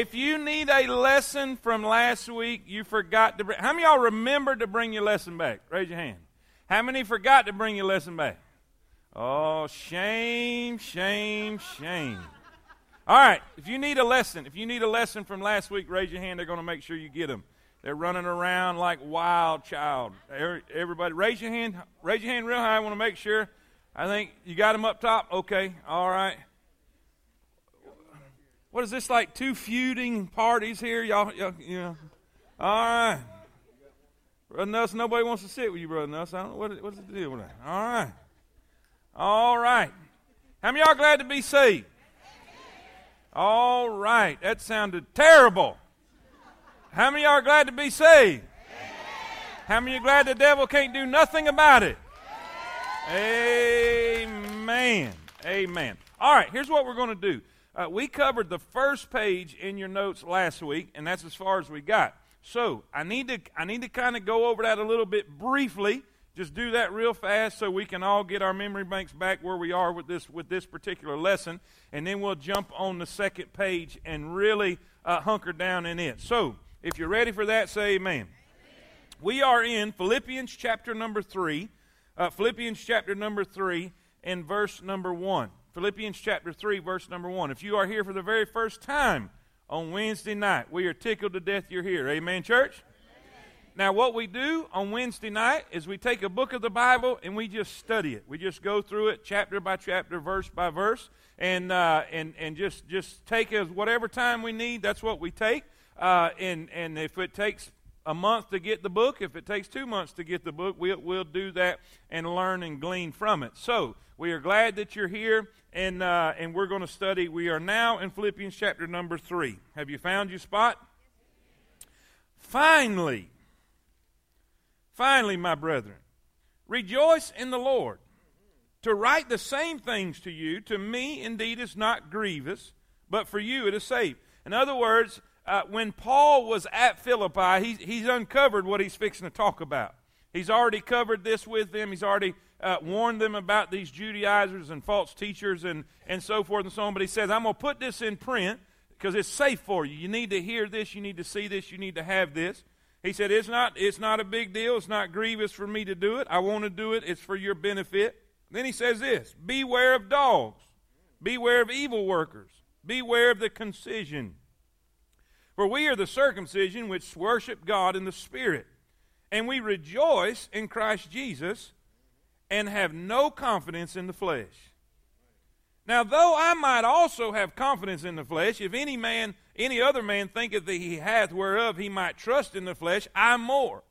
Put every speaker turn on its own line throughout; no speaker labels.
If you need a lesson from last week, you forgot to bring. How many y'all remembered to bring your lesson back? Raise your hand. How many forgot to bring your lesson back? Oh, shame, shame, shame. All right, if you need a lesson, if you need a lesson from last week, raise your hand. They're going to make sure you get them. They're running around like wild child. Everybody, raise your hand. Raise your hand real high. I want to make sure. I think you got them up top. Okay, all right. What is this like? Two feuding parties here, y'all? y'all. All right. Brother Nelson, nobody wants to sit with you, Brother Nelson. I don't know what, what's the deal with that. All right. All right. How many y'all glad to be saved? All right. That sounded terrible. How many are glad to be saved? How many are glad the devil can't do nothing about it? Amen. Amen. All right, here's what we're going to do. Uh, we covered the first page in your notes last week, and that's as far as we got. So I need to I need to kind of go over that a little bit briefly. Just do that real fast so we can all get our memory banks back where we are with this with this particular lesson, and then we'll jump on the second page and really uh, hunker down in it. So if you're ready for that, say amen. amen. We are in Philippians chapter number three. Uh, Philippians chapter number three and verse number one. Philippians chapter 3, verse number 1. If you are here for the very first time on Wednesday night, we are tickled to death you're here. Amen, church? Now, what we do on Wednesday night is we take a book of the Bible and we just study it. We just go through it chapter by chapter, verse by verse, and, uh, and, and just, just take as whatever time we need. That's what we take. Uh, and, and if it takes a month to get the book, if it takes two months to get the book, we'll, we'll do that and learn and glean from it. So, we are glad that you're here and, uh, and we're going to study. We are now in Philippians chapter number 3. Have you found your spot? Finally, finally, my brethren, rejoice in the Lord. To write the same things to you, to me indeed is not grievous, but for you it is safe. In other words, uh, when Paul was at Philippi, he, he's uncovered what he's fixing to talk about. He's already covered this with them. He's already uh, warned them about these Judaizers and false teachers and, and so forth and so on. But he says, I'm going to put this in print because it's safe for you. You need to hear this. You need to see this. You need to have this. He said, it's not, it's not a big deal. It's not grievous for me to do it. I want to do it. It's for your benefit. Then he says this Beware of dogs. Beware of evil workers. Beware of the concision. For we are the circumcision which worship God in the Spirit. And we rejoice in Christ Jesus and have no confidence in the flesh. Now, though I might also have confidence in the flesh, if any man, any other man thinketh that he hath whereof he might trust in the flesh, I more.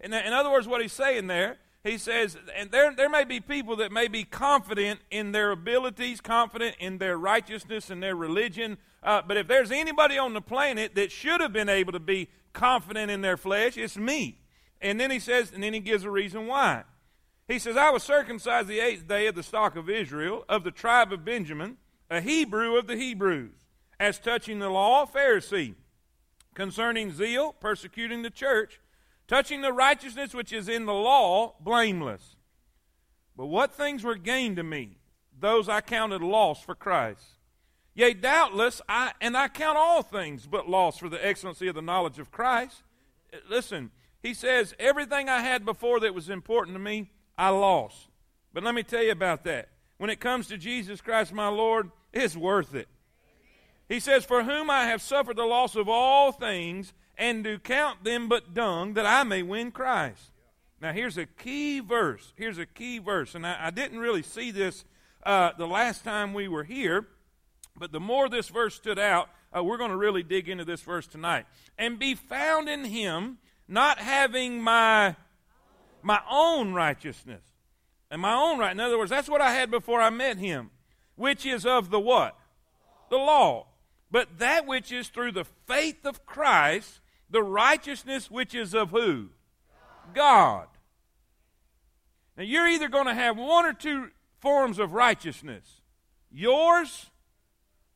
In, in other words, what he's saying there, he says, and there, there may be people that may be confident in their abilities, confident in their righteousness and their religion, uh, but if there's anybody on the planet that should have been able to be confident in their flesh, it's me. And then he says, and then he gives a reason why. He says, I was circumcised the eighth day of the stock of Israel, of the tribe of Benjamin, a Hebrew of the Hebrews, as touching the law, Pharisee, concerning zeal, persecuting the church, touching the righteousness which is in the law, blameless. But what things were gained to me, those I counted loss for Christ. Yea, doubtless, I and I count all things but loss for the excellency of the knowledge of Christ. Listen, he says, everything I had before that was important to me, I lost. But let me tell you about that. When it comes to Jesus Christ, my Lord, it's worth it. He says, For whom I have suffered the loss of all things, and do count them but dung, that I may win Christ. Now, here's a key verse. Here's a key verse. And I, I didn't really see this uh, the last time we were here, but the more this verse stood out, uh, we're going to really dig into this verse tonight. And be found in him, not having my my own righteousness. And my own right. In other words, that's what I had before I met him, which is of the what? The law. But that which is through the faith of Christ, the righteousness which is of who? God. Now you're either going to have one or two forms of righteousness yours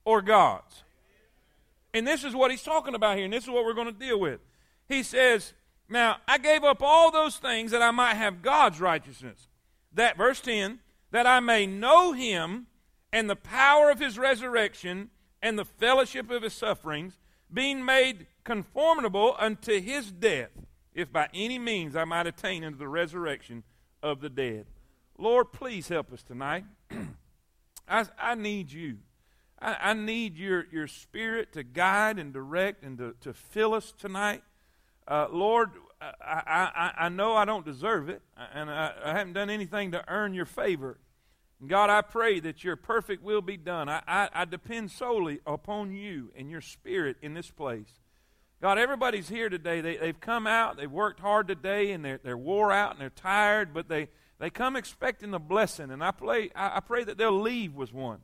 or God's. And this is what he's talking about here, and this is what we're going to deal with. He says, now, I gave up all those things that I might have God's righteousness. That, verse 10, that I may know him and the power of his resurrection and the fellowship of his sufferings, being made conformable unto his death, if by any means I might attain unto the resurrection of the dead. Lord, please help us tonight. I, I need you. I, I, need your, your spirit to guide and direct and to, to fill us tonight. Uh, Lord, I, I, I know I don't deserve it, and I, I haven't done anything to earn your favor. God, I pray that your perfect will be done. I, I, depend solely upon you and your spirit in this place. God, everybody's here today. They, they've come out, they've worked hard today, and they're, they're wore out and they're tired, but they, they come expecting a blessing. And I, pray, I, I pray that they'll leave with one.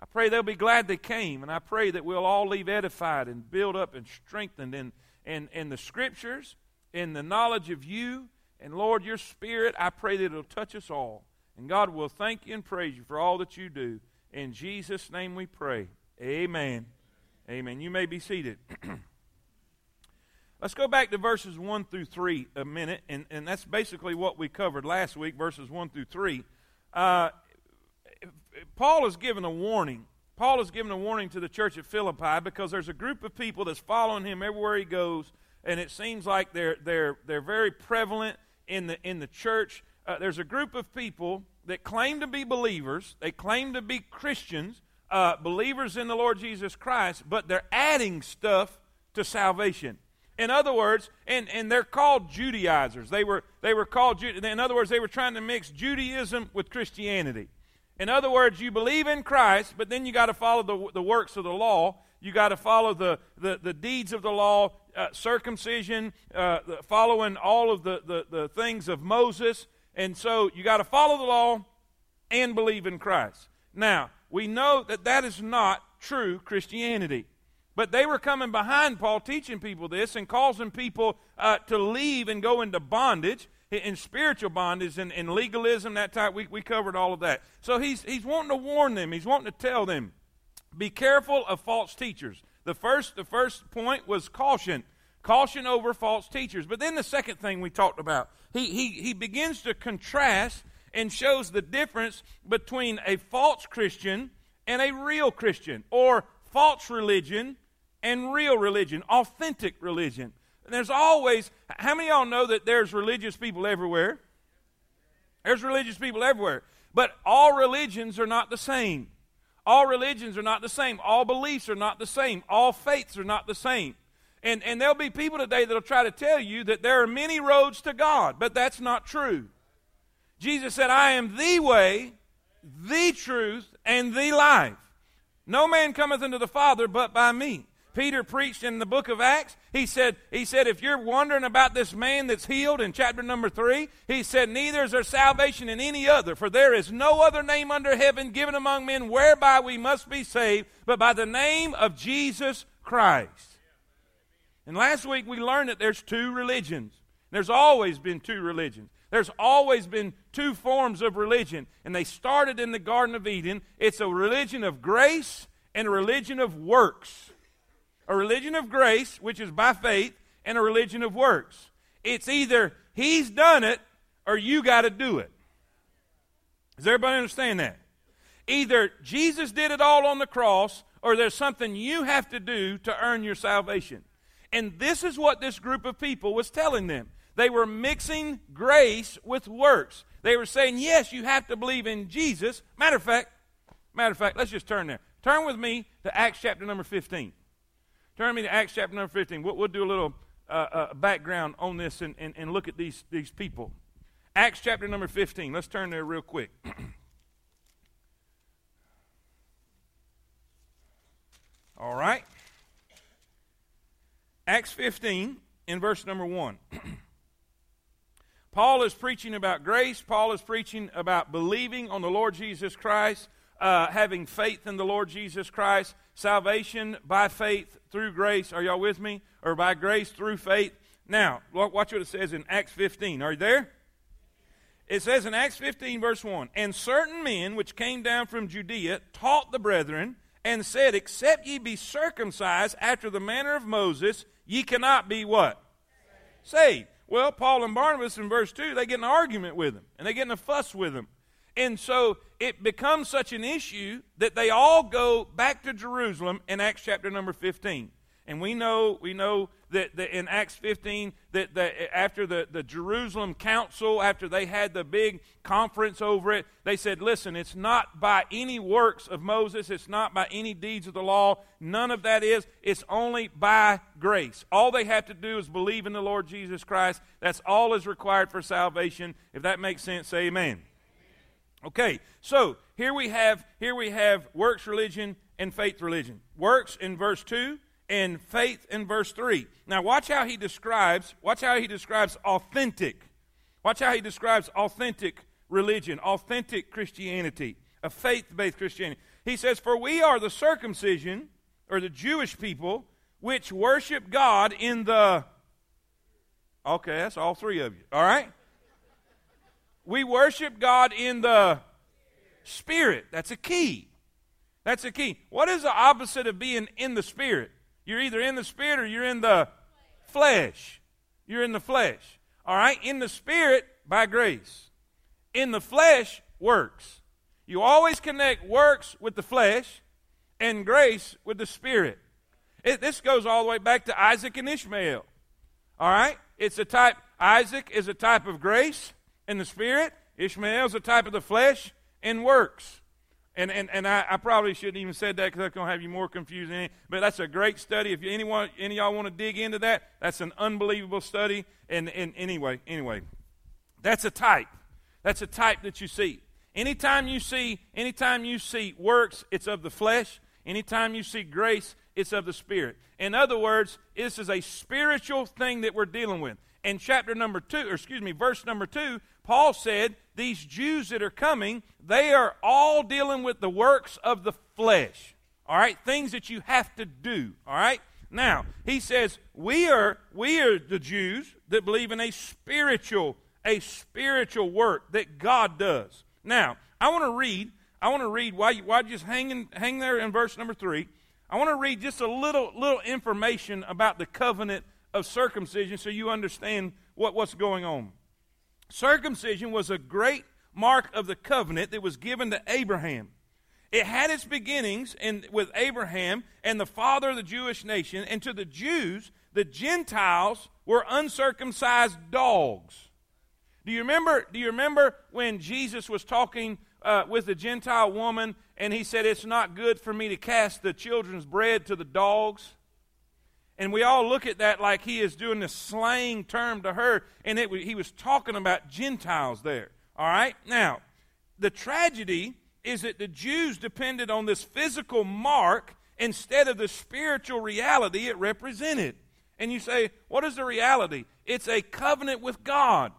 I pray they'll be glad they came, and I pray that we'll all leave edified and built up and strengthened in, in, in the scriptures, in the knowledge of you, and Lord, your spirit, I pray that it'll touch us all. And God will thank you and praise you for all that you do. In Jesus' name we pray. Amen. Amen. You may be seated. Let's go back to verses 1 through 3 a minute, and, and that's basically what we covered last week, verses 1 through 3. Uh, Paul is given a warning. Paul is given a warning to the church at Philippi because there's a group of people that's following him everywhere he goes, and it seems like they're, they're, they're very prevalent in the, in the church uh, there's a group of people that claim to be believers, they claim to be Christians, uh, believers in the Lord Jesus Christ, but they're adding stuff to salvation. In other words, and, and they're called Judaizers. They were, they were called, in other words, they were trying to mix Judaism with Christianity. In other words, you believe in Christ, but then you got to follow the, the works of the law. You got to follow the, the, the deeds of the law, uh, circumcision, uh, following all of the, the, the things of Moses. And so you got to follow the law and believe in Christ. Now, we know that that is not true Christianity. But they were coming behind Paul teaching people this and causing people uh, to leave and go into bondage, in spiritual bondage and, and legalism, that type. We, we covered all of that. So he's, he's wanting to warn them, he's wanting to tell them be careful of false teachers. The first, the first point was caution. Caution over false teachers. But then the second thing we talked about, he, he, he begins to contrast and shows the difference between a false Christian and a real Christian, or false religion and real religion, authentic religion. And there's always, how many of y'all know that there's religious people everywhere? There's religious people everywhere. But all religions are not the same. All religions are not the same. All beliefs are not the same. All faiths are not the same. And, and there'll be people today that'll try to tell you that there are many roads to God, but that's not true. Jesus said, I am the way, the truth, and the life. No man cometh unto the Father but by me. Peter preached in the book of Acts. He said, he said, if you're wondering about this man that's healed in chapter number three, he said, Neither is there salvation in any other, for there is no other name under heaven given among men whereby we must be saved, but by the name of Jesus Christ. And last week we learned that there's two religions. There's always been two religions. There's always been two forms of religion, and they started in the Garden of Eden. It's a religion of grace and a religion of works. A religion of grace, which is by faith, and a religion of works. It's either he's done it or you got to do it. Does everybody understand that? Either Jesus did it all on the cross or there's something you have to do to earn your salvation. And this is what this group of people was telling them. They were mixing grace with works. They were saying, yes, you have to believe in Jesus. Matter of fact, matter of fact, let's just turn there. Turn with me to Acts chapter number 15. Turn me to Acts chapter number 15. We'll, we'll do a little uh, uh, background on this and, and, and look at these, these people. Acts chapter number 15. Let's turn there real quick. All right. Acts 15 in verse number 1. Paul is preaching about grace. Paul is preaching about believing on the Lord Jesus Christ, uh, having faith in the Lord Jesus Christ, salvation by faith through grace. Are y'all with me? Or by grace through faith. Now, watch what it says in Acts 15. Are you there? It says in Acts 15, verse 1 And certain men which came down from Judea taught the brethren and said, Except ye be circumcised after the manner of Moses, ye cannot be what? Saved. Well, Paul and Barnabas in verse 2, they get an argument with him, and they get in a fuss with him. And so it becomes such an issue that they all go back to Jerusalem in Acts chapter number 15. And we know, we know that, that in Acts 15, that, that after the, the Jerusalem council, after they had the big conference over it, they said, listen, it's not by any works of Moses, it's not by any deeds of the law. None of that is. It's only by grace. All they have to do is believe in the Lord Jesus Christ. That's all is required for salvation. If that makes sense, say amen. Okay, so here we have here we have works religion and faith religion. Works in verse 2 and faith in verse 3. Now watch how he describes, watch how he describes authentic. Watch how he describes authentic religion, authentic Christianity, a faith-based Christianity. He says, "For we are the circumcision or the Jewish people which worship God in the Okay, that's all three of you. All right? We worship God in the Spirit. That's a key. That's a key. What is the opposite of being in the Spirit? You're either in the Spirit or you're in the flesh. You're in the flesh. All right? In the Spirit, by grace. In the flesh, works. You always connect works with the flesh and grace with the Spirit. It, this goes all the way back to Isaac and Ishmael. All right? It's a type, Isaac is a type of grace in the Spirit, Ishmael's a type of the flesh and works. And, and, and I, I probably shouldn't even said that because that's going to have you more confused. Than any, but that's a great study. If anyone, any of y'all want to dig into that, that's an unbelievable study. And, and anyway, anyway, that's a type. That's a type that you see. Anytime you see, anytime you see works, it's of the flesh. Anytime you see grace, it's of the spirit. In other words, this is a spiritual thing that we're dealing with. In chapter number two, or excuse me, verse number two, Paul said these Jews that are coming, they are all dealing with the works of the flesh. All right? Things that you have to do. All right? Now, he says, we are we are the Jews that believe in a spiritual a spiritual work that God does. Now, I want to read I want to read why you, why just hanging hang there in verse number 3. I want to read just a little little information about the covenant of circumcision so you understand what, what's going on. Circumcision was a great mark of the covenant that was given to Abraham. It had its beginnings in, with Abraham and the father of the Jewish nation, and to the Jews, the Gentiles were uncircumcised dogs. Do you remember? Do you remember when Jesus was talking uh, with the Gentile woman, and he said, "It's not good for me to cast the children's bread to the dogs." And we all look at that like he is doing a slang term to her, and it, he was talking about Gentiles there. All right? Now, the tragedy is that the Jews depended on this physical mark instead of the spiritual reality it represented. And you say, what is the reality? It's a covenant with God,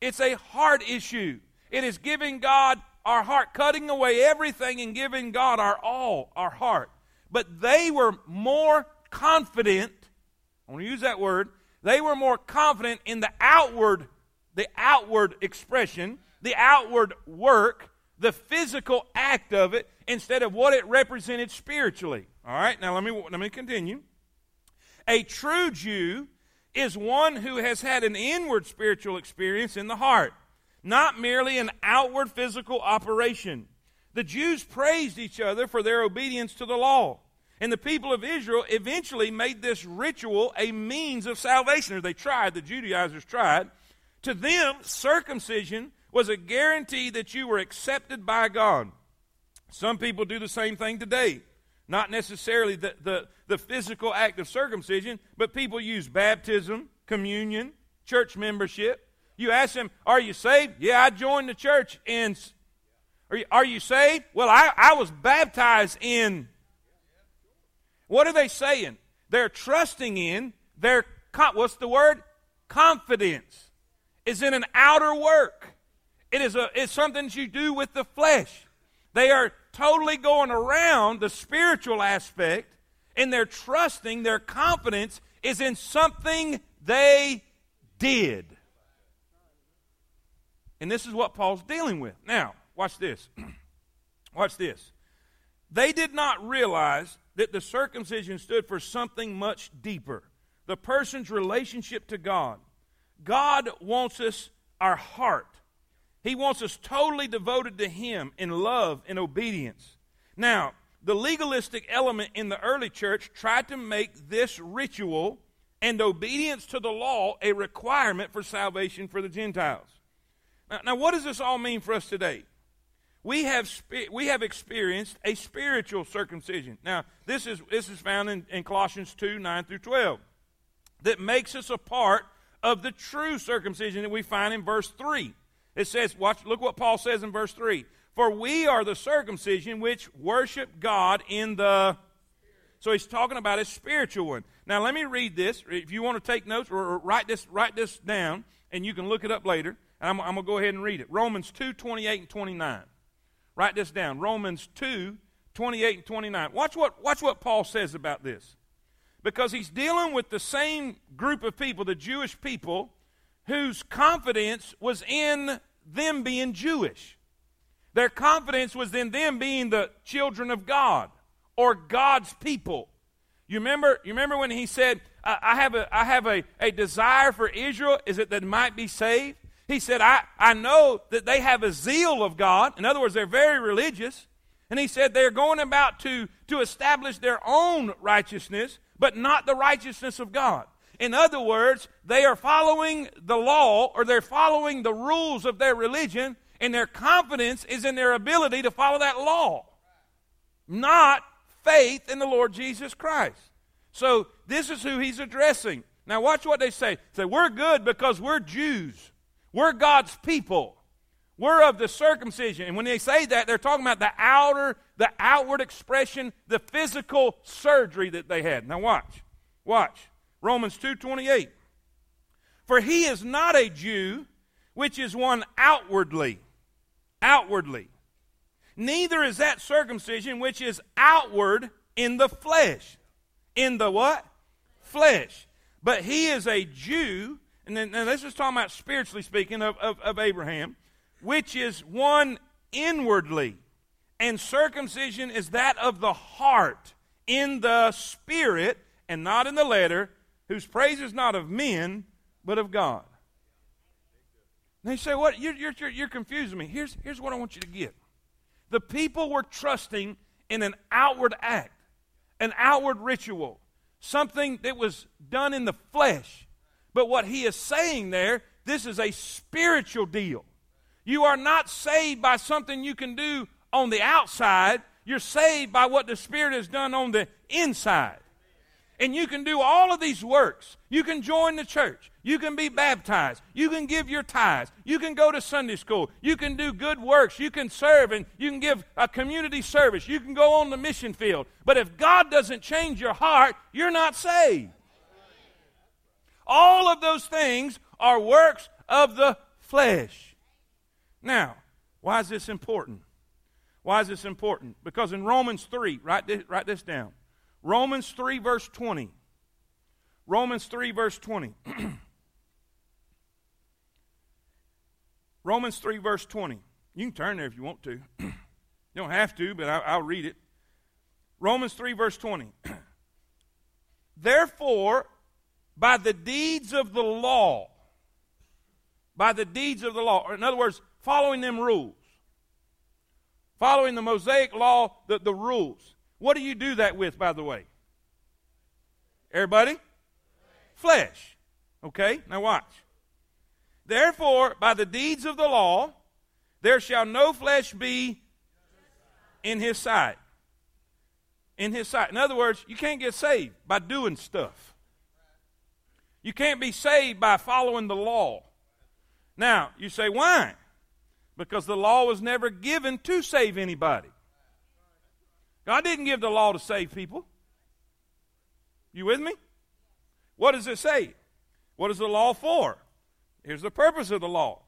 it's a heart issue. It is giving God our heart, cutting away everything and giving God our all, our heart. But they were more confident I want to use that word. They were more confident in the outward, the outward expression, the outward work, the physical act of it, instead of what it represented spiritually. All right, now let me let me continue. A true Jew is one who has had an inward spiritual experience in the heart, not merely an outward physical operation. The Jews praised each other for their obedience to the law. And the people of Israel eventually made this ritual a means of salvation, or they tried, the Judaizers tried. To them, circumcision was a guarantee that you were accepted by God. Some people do the same thing today. Not necessarily the, the, the physical act of circumcision, but people use baptism, communion, church membership. You ask them, Are you saved? Yeah, I joined the church in. Are you, are you saved? Well, I, I was baptized in what are they saying? They're trusting in their, what's the word? Confidence is in an outer work. It is a, it's something you do with the flesh. They are totally going around the spiritual aspect, and they're trusting, their confidence is in something they did. And this is what Paul's dealing with. Now, watch this. watch this. They did not realize that the circumcision stood for something much deeper the person's relationship to God. God wants us, our heart. He wants us totally devoted to Him in love and obedience. Now, the legalistic element in the early church tried to make this ritual and obedience to the law a requirement for salvation for the Gentiles. Now, now what does this all mean for us today? We have, we have experienced a spiritual circumcision. Now, this is, this is found in, in Colossians 2 9 through 12, that makes us a part of the true circumcision that we find in verse 3. It says, watch, look what Paul says in verse 3. For we are the circumcision which worship God in the. So he's talking about a spiritual one. Now let me read this. If you want to take notes or write this, write this down, and you can look it up later. And I'm, I'm going to go ahead and read it. Romans 2, 28 and 29. Write this down. Romans 2, 28 and 29. Watch what, watch what Paul says about this. Because he's dealing with the same group of people, the Jewish people, whose confidence was in them being Jewish. Their confidence was in them being the children of God or God's people. You remember, you remember when he said, I, have, a, I have a, a desire for Israel, is it that might be saved? He said, I, I know that they have a zeal of God. In other words, they're very religious. And he said they're going about to, to establish their own righteousness, but not the righteousness of God. In other words, they are following the law or they're following the rules of their religion, and their confidence is in their ability to follow that law, not faith in the Lord Jesus Christ. So this is who he's addressing. Now watch what they say. They say, We're good because we're Jews. We're God's people. We're of the circumcision. And when they say that, they're talking about the outer, the outward expression, the physical surgery that they had. Now watch. Watch. Romans 2:28. For he is not a Jew, which is one outwardly. Outwardly. Neither is that circumcision which is outward in the flesh. In the what? Flesh. But he is a Jew, and then and let's just talk about spiritually speaking of, of, of Abraham, which is one inwardly. And circumcision is that of the heart, in the spirit, and not in the letter, whose praise is not of men, but of God. And they say, What? You're, you're, you're confusing me. Here's, here's what I want you to get. The people were trusting in an outward act, an outward ritual, something that was done in the flesh. But what he is saying there, this is a spiritual deal. You are not saved by something you can do on the outside. You're saved by what the Spirit has done on the inside. And you can do all of these works. You can join the church. You can be baptized. You can give your tithes. You can go to Sunday school. You can do good works. You can serve and you can give a community service. You can go on the mission field. But if God doesn't change your heart, you're not saved. All of those things are works of the flesh. Now, why is this important? Why is this important? Because in Romans 3, write this, write this down. Romans 3, verse 20. Romans 3, verse 20. Romans 3, verse 20. You can turn there if you want to. you don't have to, but I, I'll read it. Romans 3, verse 20. Therefore, by the deeds of the law, by the deeds of the law, or in other words, following them rules, following the Mosaic law, the, the rules. What do you do that with, by the way? Everybody? Flesh. Okay, now watch. Therefore, by the deeds of the law, there shall no flesh be in his sight. In his sight. In other words, you can't get saved by doing stuff. You can't be saved by following the law. Now, you say, why? Because the law was never given to save anybody. God didn't give the law to save people. You with me? What does it say? What is the law for? Here's the purpose of the law.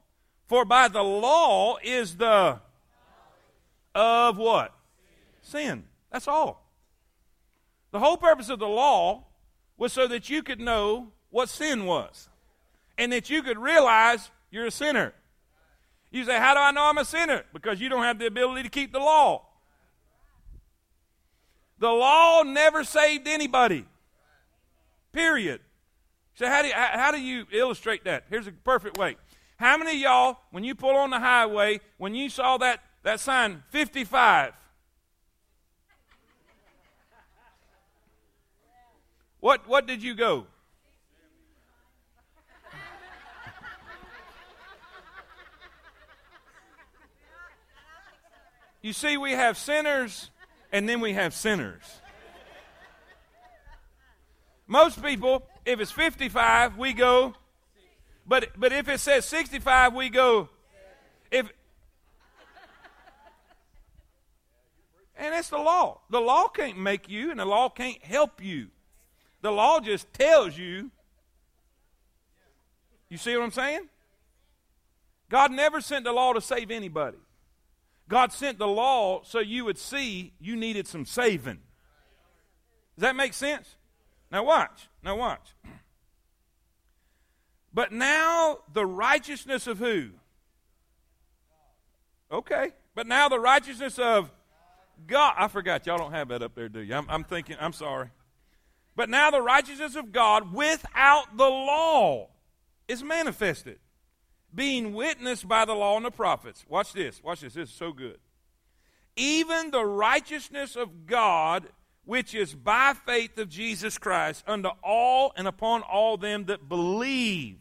For by the law is the of what? Sin. That's all. The whole purpose of the law was so that you could know what sin was and that you could realize you're a sinner. You say, How do I know I'm a sinner? Because you don't have the ability to keep the law. The law never saved anybody. Period. So, how do you, how do you illustrate that? Here's a perfect way. How many of y'all, when you pull on the highway, when you saw that, that sign, 55, what, what did you go? You see, we have sinners and then we have sinners. Most people, if it's 55, we go. But, but if it says 65, we go. If, and it's the law. The law can't make you, and the law can't help you. The law just tells you. You see what I'm saying? God never sent the law to save anybody. God sent the law so you would see you needed some saving. Does that make sense? Now watch. Now watch. But now the righteousness of who? Okay. But now the righteousness of God. I forgot. Y'all don't have that up there, do you? I'm, I'm thinking, I'm sorry. But now the righteousness of God without the law is manifested, being witnessed by the law and the prophets. Watch this. Watch this. This is so good. Even the righteousness of God which is by faith of Jesus Christ unto all and upon all them that believe.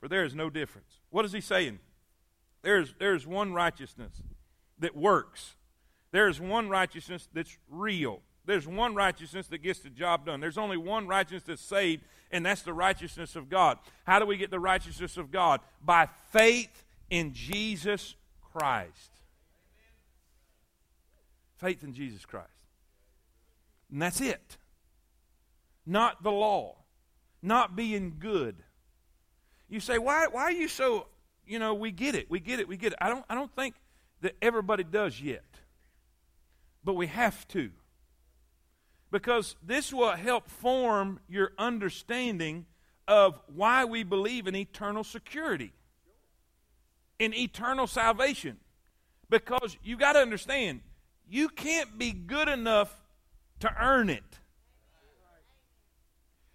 For there is no difference. What is he saying? There's, there's one righteousness that works. There's one righteousness that's real. There's one righteousness that gets the job done. There's only one righteousness that's saved, and that's the righteousness of God. How do we get the righteousness of God? By faith in Jesus Christ. Faith in Jesus Christ. And that's it. Not the law. Not being good. You say, why, why are you so, you know, we get it, we get it, we get it. I don't, I don't think that everybody does yet. But we have to. Because this will help form your understanding of why we believe in eternal security, in eternal salvation. Because you got to understand, you can't be good enough to earn it.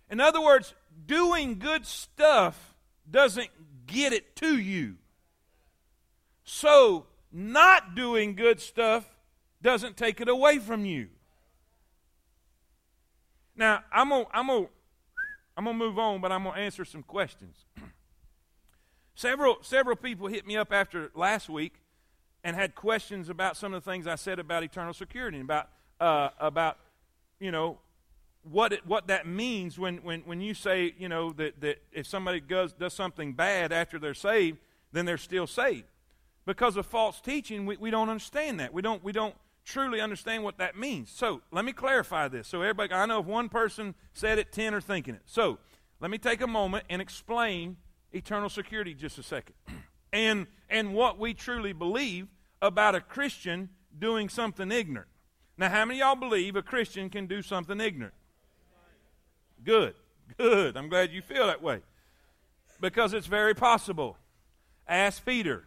In other words, doing good stuff doesn't get it to you. So, not doing good stuff doesn't take it away from you. Now, I'm going I'm gonna, I'm gonna move on, but I'm going to answer some questions. several, several people hit me up after last week and had questions about some of the things I said about eternal security and about, uh, about you know, what it, what that means when, when, when you say, you know, that, that if somebody does, does something bad after they're saved, then they're still saved. Because of false teaching, we, we don't understand that. We don't, we don't truly understand what that means. So let me clarify this. So everybody, I know if one person said it, ten are thinking it. So let me take a moment and explain eternal security just a second. and, and what we truly believe about a Christian doing something ignorant. Now, how many y'all believe a Christian can do something ignorant? Good. Good. I'm glad you feel that way. Because it's very possible. Ask Peter.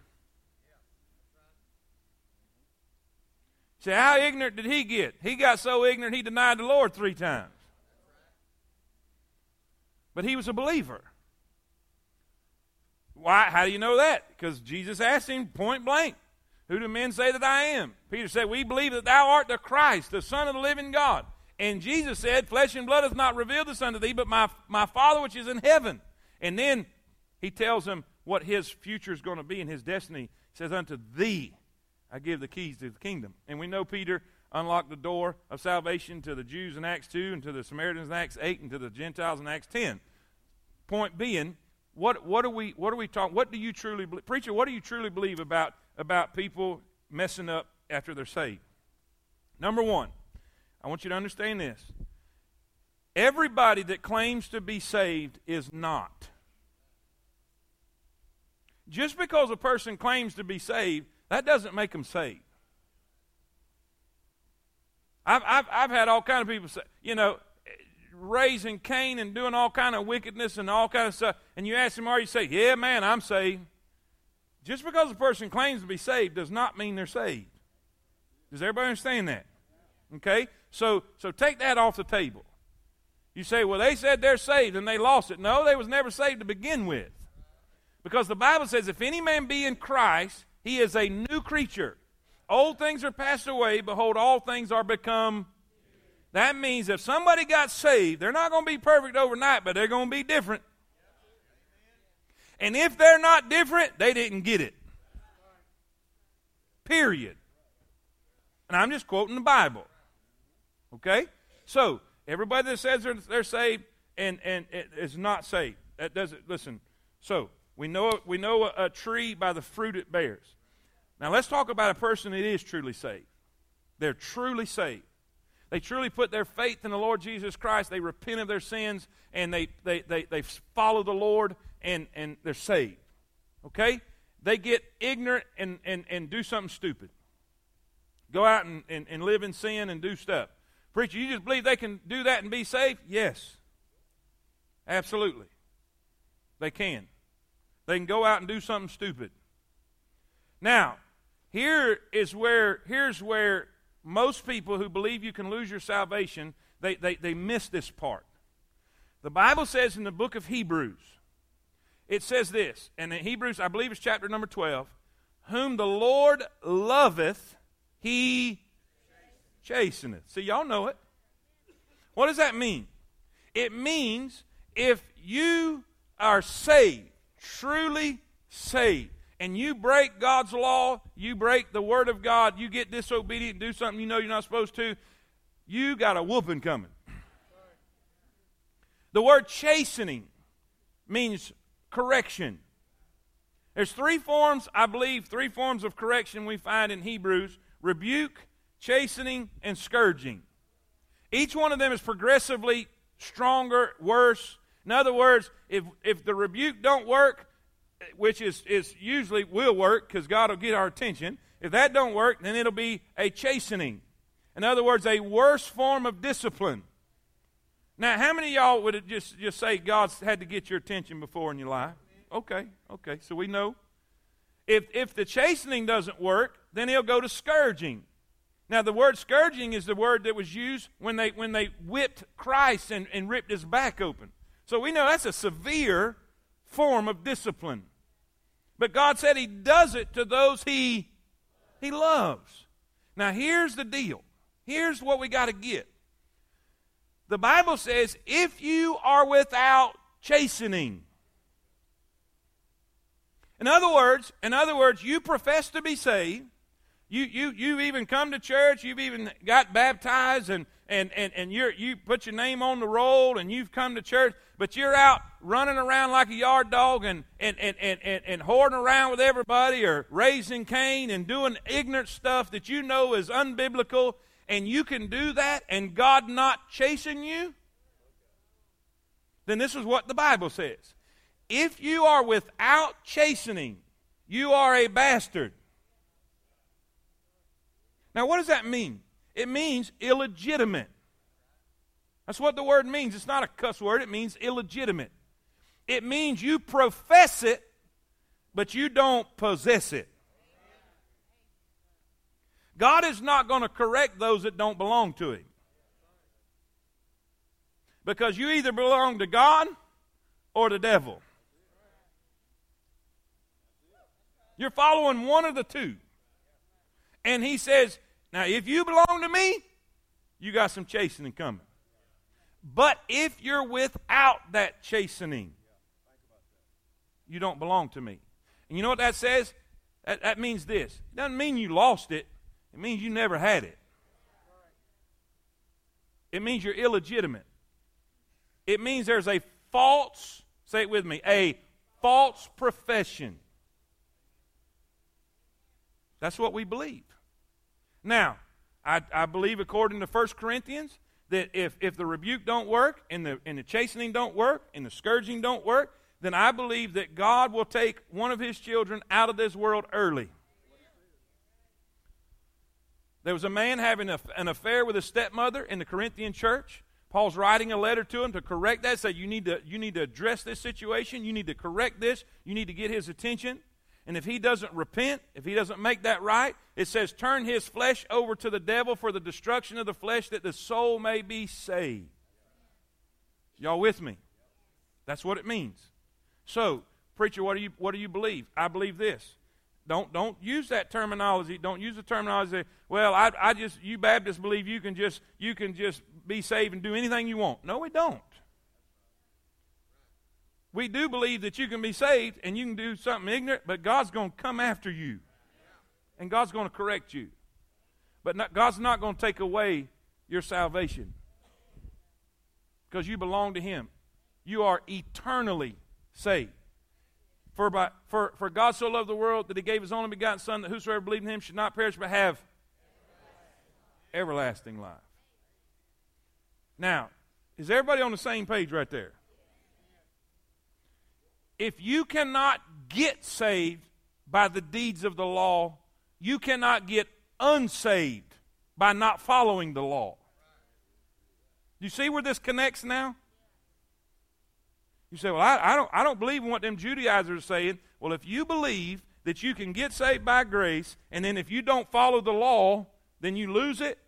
Say, how ignorant did he get? He got so ignorant he denied the Lord three times. But he was a believer. Why? How do you know that? Because Jesus asked him point blank. Who do men say that I am? Peter said, We believe that thou art the Christ, the Son of the living God. And Jesus said, Flesh and blood hath not revealed this unto thee, but my, my Father which is in heaven. And then he tells him what his future is going to be and his destiny. He says, Unto thee I give the keys to the kingdom. And we know Peter unlocked the door of salvation to the Jews in Acts 2 and to the Samaritans in Acts 8 and to the Gentiles in Acts 10. Point being, what, what are we what are we talking? What do you truly believe? Preacher, what do you truly believe about about people messing up after they're saved. Number one, I want you to understand this. Everybody that claims to be saved is not. Just because a person claims to be saved, that doesn't make them saved. I've, I've, I've had all kind of people say, you know, raising Cain and doing all kind of wickedness and all kind of stuff, and you ask them, are you saved? Yeah, man, I'm saved. Just because a person claims to be saved does not mean they're saved. Does everybody understand that? Okay? So so take that off the table. You say, well, they said they're saved and they lost it. No, they was never saved to begin with. Because the Bible says, if any man be in Christ, he is a new creature. Old things are passed away, behold, all things are become. That means if somebody got saved, they're not going to be perfect overnight, but they're going to be different. And if they're not different, they didn't get it. Period. And I'm just quoting the Bible. Okay? So, everybody that says they're, they're saved and, and is not saved, that doesn't, listen. So, we know, we know a, a tree by the fruit it bears. Now, let's talk about a person that is truly saved. They're truly saved. They truly put their faith in the Lord Jesus Christ. They repent of their sins and they, they, they, they follow the Lord and, and they're saved. Okay? They get ignorant and, and, and do something stupid. Go out and, and, and live in sin and do stuff. Preacher, you just believe they can do that and be saved? Yes. Absolutely. They can. They can go out and do something stupid. Now, here is where here's where most people who believe you can lose your salvation, they, they, they miss this part. The Bible says in the book of Hebrews, it says this, and in Hebrews, I believe it's chapter number 12, whom the Lord loveth, he chasteneth. See, y'all know it. What does that mean? It means if you are saved, truly saved, and you break God's law, you break the Word of God, you get disobedient, do something you know you're not supposed to, you got a whooping coming. The word chastening means correction. There's three forms, I believe, three forms of correction we find in Hebrews rebuke, chastening, and scourging. Each one of them is progressively stronger, worse. In other words, if, if the rebuke don't work, which is, is usually will work because God will get our attention. If that don't work, then it'll be a chastening. In other words, a worse form of discipline. Now, how many y'all would just, just say God's had to get your attention before in your life? Okay, okay, so we know. If, if the chastening doesn't work, then he'll go to scourging. Now, the word scourging is the word that was used when they, when they whipped Christ and, and ripped his back open. So we know that's a severe form of discipline. But God said He does it to those He, he loves. Now, here's the deal. Here's what we got to get. The Bible says, if you are without chastening, in other words, in other words, you profess to be saved. You, you, you've even come to church. You've even got baptized and, and, and, and you're, you put your name on the roll and you've come to church, but you're out running around like a yard dog and, and, and, and, and, and hoarding around with everybody or raising Cain and doing ignorant stuff that you know is unbiblical, and you can do that and God not chasing you, then this is what the Bible says. If you are without chastening, you are a bastard. Now, what does that mean? It means illegitimate. That's what the word means. It's not a cuss word, it means illegitimate. It means you profess it, but you don't possess it. God is not going to correct those that don't belong to Him. Because you either belong to God or the devil. You're following one of the two. And He says, Now, if you belong to me, you got some chastening coming. But if you're without that chastening, you don't belong to me. And you know what that says? That, that means this. It doesn't mean you lost it, it means you never had it. It means you're illegitimate. It means there's a false, say it with me, a false profession. That's what we believe. Now, I, I believe according to 1 Corinthians that if, if the rebuke don't work and the, and the chastening don't work and the scourging don't work, then I believe that God will take one of his children out of this world early. There was a man having a, an affair with his stepmother in the Corinthian church. Paul's writing a letter to him to correct that. Say you need to you need to address this situation. You need to correct this. You need to get his attention. And if he doesn't repent, if he doesn't make that right, it says, turn his flesh over to the devil for the destruction of the flesh that the soul may be saved. Y'all with me? That's what it means. So, preacher, what do you what do you believe? I believe this Don't don't use that terminology. Don't use the terminology. Well, I, I just you Baptists believe you can just you can just be saved and do anything you want. No, we don't. We do believe that you can be saved and you can do something ignorant, but God's going to come after you, and God's going to correct you. But not, God's not going to take away your salvation because you belong to Him. You are eternally saved. For, by, for, for God so loved the world that he gave his only begotten Son, that whosoever believes in him should not perish but have everlasting life. Now, is everybody on the same page right there? If you cannot get saved by the deeds of the law, you cannot get unsaved by not following the law. You see where this connects now? You say, well, I, I, don't, I don't believe in what them Judaizers are saying. Well, if you believe that you can get saved by grace, and then if you don't follow the law, then you lose it,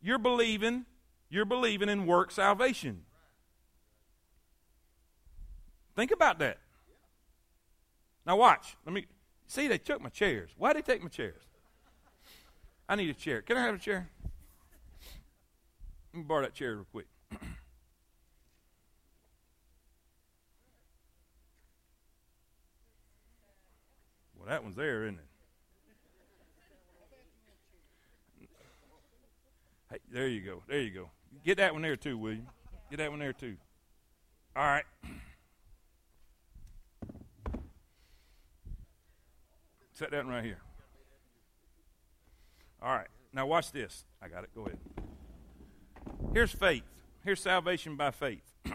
you're believing, you're believing in work salvation. Think about that. Now watch. Let me see they took my chairs. Why did they take my chairs? I need a chair. Can I have a chair? Let me borrow that chair real quick. Well, that one's there, isn't it? Hey, there you go. There you go. Get that one there too, will you? Get that one there too. All right. Set that right here. All right. Now watch this. I got it. Go ahead. Here's faith. Here's salvation by faith.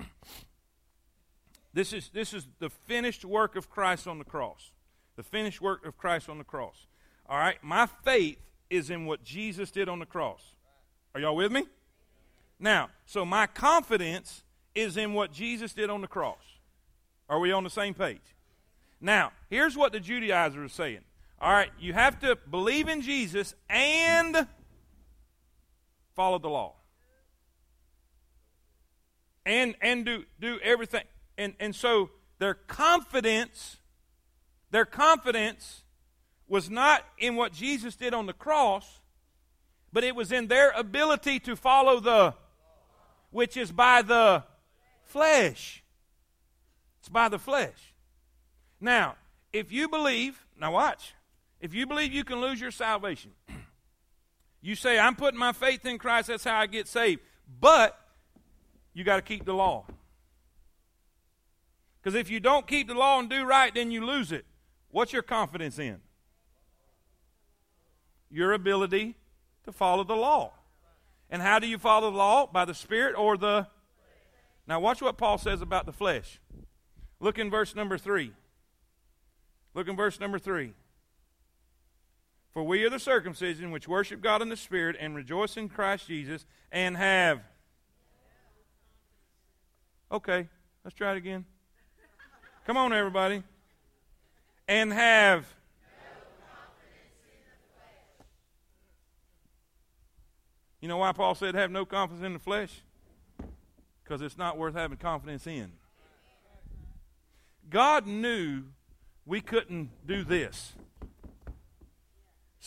this is this is the finished work of Christ on the cross the finished work of Christ on the cross. All right? My faith is in what Jesus did on the cross. Are y'all with me? Now, so my confidence is in what Jesus did on the cross. Are we on the same page? Now, here's what the Judaizers are saying. All right, you have to believe in Jesus and follow the law. And and do do everything. And and so their confidence their confidence was not in what Jesus did on the cross, but it was in their ability to follow the, which is by the flesh. It's by the flesh. Now, if you believe, now watch, if you believe you can lose your salvation, you say, I'm putting my faith in Christ, that's how I get saved. But you got to keep the law. Because if you don't keep the law and do right, then you lose it. What's your confidence in? Your ability to follow the law. And how do you follow the law? By the Spirit or the. Now, watch what Paul says about the flesh. Look in verse number 3. Look in verse number 3. For we are the circumcision which worship God in the Spirit and rejoice in Christ Jesus and have. Okay, let's try it again. Come on, everybody and have You know why Paul said have no confidence in the flesh? Because it's not worth having confidence in. God knew we couldn't do this.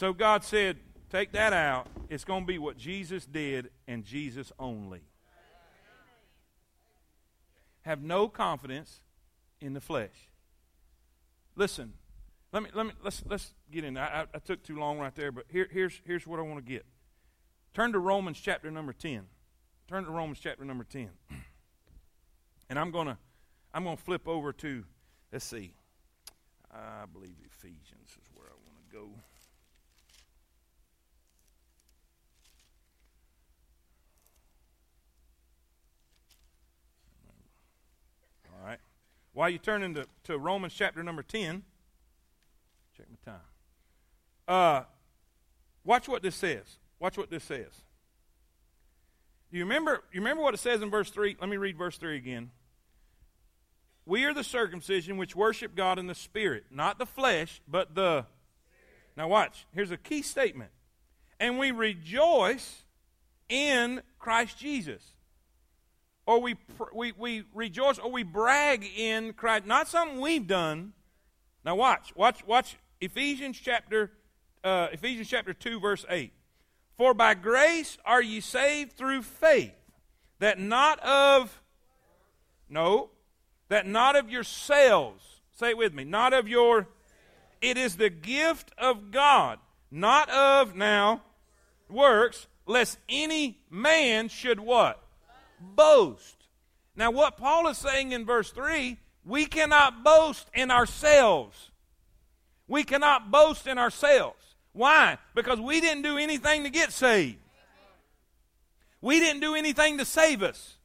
So God said, take that out. It's going to be what Jesus did and Jesus only. Have no confidence in the flesh. Listen, let me let me let's let's get in. I, I took too long right there, but here, here's here's what I want to get. Turn to Romans chapter number ten. Turn to Romans chapter number ten, and I'm gonna I'm gonna flip over to let's see. I believe Ephesians is where I want to go. All right. While you turn into to Romans chapter number 10, check my time. Uh, watch what this says. Watch what this says. Do you remember, you remember what it says in verse 3? Let me read verse 3 again. We are the circumcision which worship God in the Spirit, not the flesh, but the. Now, watch. Here's a key statement. And we rejoice in Christ Jesus or we, we, we rejoice or we brag in Christ. Not something we've done. Now watch, watch, watch, Ephesians chapter uh, Ephesians chapter 2 verse 8. For by grace are ye saved through faith, that not of no, that not of yourselves. Say it with me. Not of your it is the gift of God, not of now works, lest any man should what? Boast. Now, what Paul is saying in verse 3, we cannot boast in ourselves. We cannot boast in ourselves. Why? Because we didn't do anything to get saved. We didn't do anything to save us.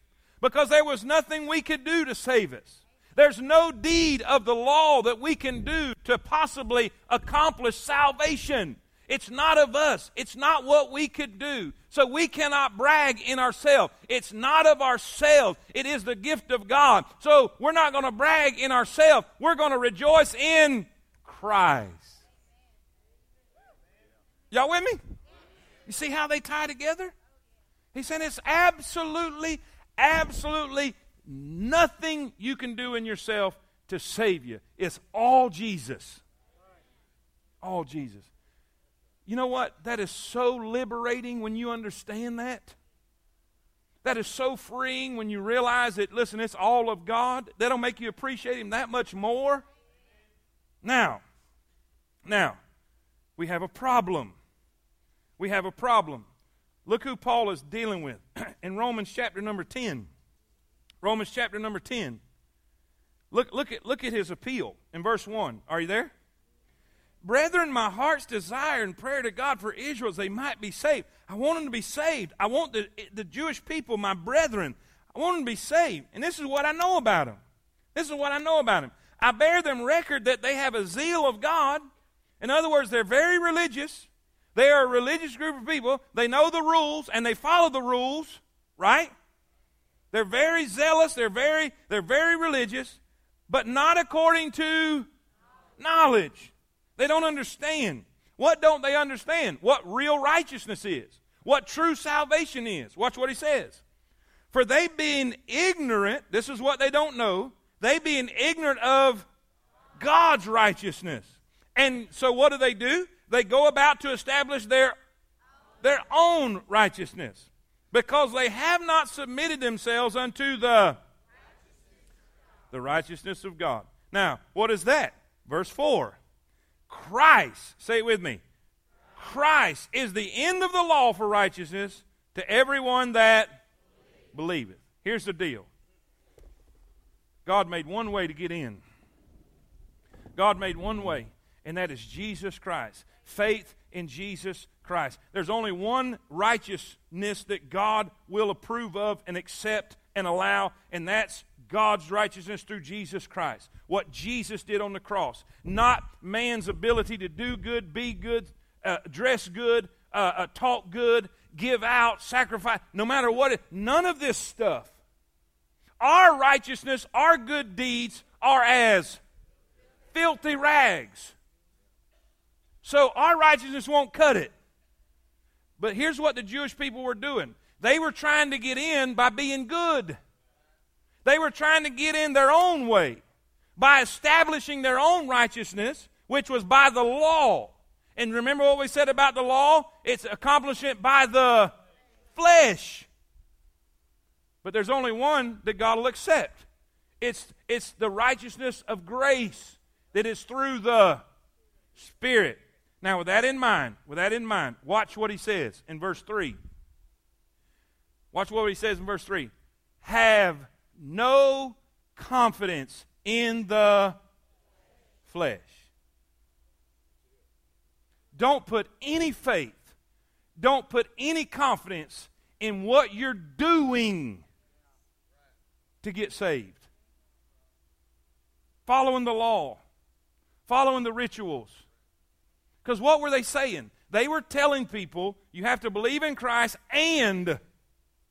Because there was nothing we could do to save us. There's no deed of the law that we can do to possibly accomplish salvation. It's not of us. It's not what we could do. So we cannot brag in ourselves. It's not of ourselves. It is the gift of God. So we're not going to brag in ourselves. We're going to rejoice in Christ. Y'all with me? You see how they tie together? He said it's absolutely, absolutely nothing you can do in yourself to save you. It's all Jesus. All Jesus. You know what? That is so liberating when you understand that. That is so freeing when you realize that, listen, it's all of God. That'll make you appreciate Him that much more. Now, now, we have a problem. We have a problem. Look who Paul is dealing with in Romans chapter number 10. Romans chapter number 10. Look, look, at, look at his appeal in verse 1. Are you there? Brethren, my heart's desire and prayer to God for Israel is they might be saved. I want them to be saved. I want the, the Jewish people, my brethren, I want them to be saved. And this is what I know about them. This is what I know about them. I bear them record that they have a zeal of God. In other words, they're very religious. They are a religious group of people. They know the rules and they follow the rules, right? They're very zealous, they're very they're very religious, but not according to knowledge. They don't understand. What don't they understand? What real righteousness is. What true salvation is. Watch what he says. For they being ignorant, this is what they don't know, they being ignorant of God's righteousness. And so what do they do? They go about to establish their, their own righteousness because they have not submitted themselves unto the, the righteousness of God. Now, what is that? Verse 4. Christ, say it with me. Christ is the end of the law for righteousness to everyone that believeth. Here's the deal God made one way to get in. God made one way, and that is Jesus Christ. Faith in Jesus Christ. There's only one righteousness that God will approve of and accept and allow, and that's God's righteousness through Jesus Christ. What Jesus did on the cross. Not man's ability to do good, be good, uh, dress good, uh, uh, talk good, give out, sacrifice, no matter what. It, none of this stuff. Our righteousness, our good deeds are as filthy rags. So our righteousness won't cut it. But here's what the Jewish people were doing they were trying to get in by being good. They were trying to get in their own way by establishing their own righteousness, which was by the law. And remember what we said about the law? It's accomplishment by the flesh. But there's only one that God will accept. It's, it's the righteousness of grace that is through the Spirit. Now, with that in mind, with that in mind, watch what he says in verse 3. Watch what he says in verse 3. Have no confidence in the flesh. Don't put any faith, don't put any confidence in what you're doing to get saved. Following the law, following the rituals. Because what were they saying? They were telling people you have to believe in Christ and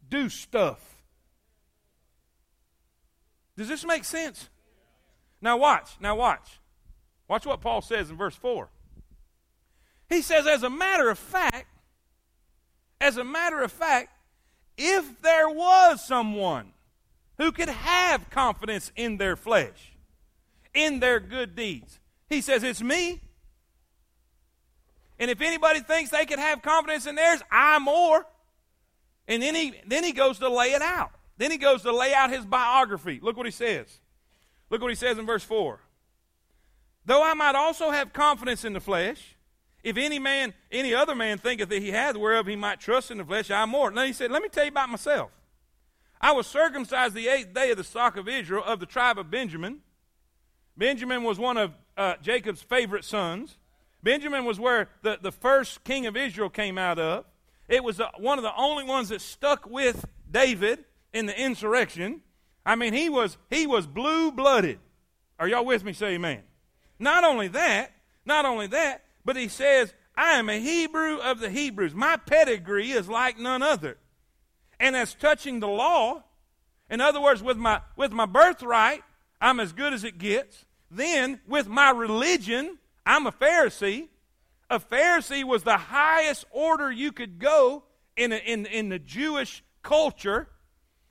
do stuff. Does this make sense? Now, watch. Now, watch. Watch what Paul says in verse 4. He says, as a matter of fact, as a matter of fact, if there was someone who could have confidence in their flesh, in their good deeds, he says, it's me. And if anybody thinks they could have confidence in theirs, I more. And then he then he goes to lay it out. Then he goes to lay out his biography. Look what he says. Look what he says in verse 4. Though I might also have confidence in the flesh, if any man, any other man thinketh that he hath whereof he might trust in the flesh, I more. Now he said, Let me tell you about myself. I was circumcised the eighth day of the stock of Israel of the tribe of Benjamin. Benjamin was one of uh, Jacob's favorite sons. Benjamin was where the, the first king of Israel came out of. It was uh, one of the only ones that stuck with David in the insurrection. I mean, he was he was blue blooded. Are y'all with me? Say amen. Not only that, not only that, but he says, I am a Hebrew of the Hebrews. My pedigree is like none other. And as touching the law, in other words, with my with my birthright, I'm as good as it gets. Then with my religion, I'm a Pharisee. A Pharisee was the highest order you could go in, a, in, in the Jewish culture.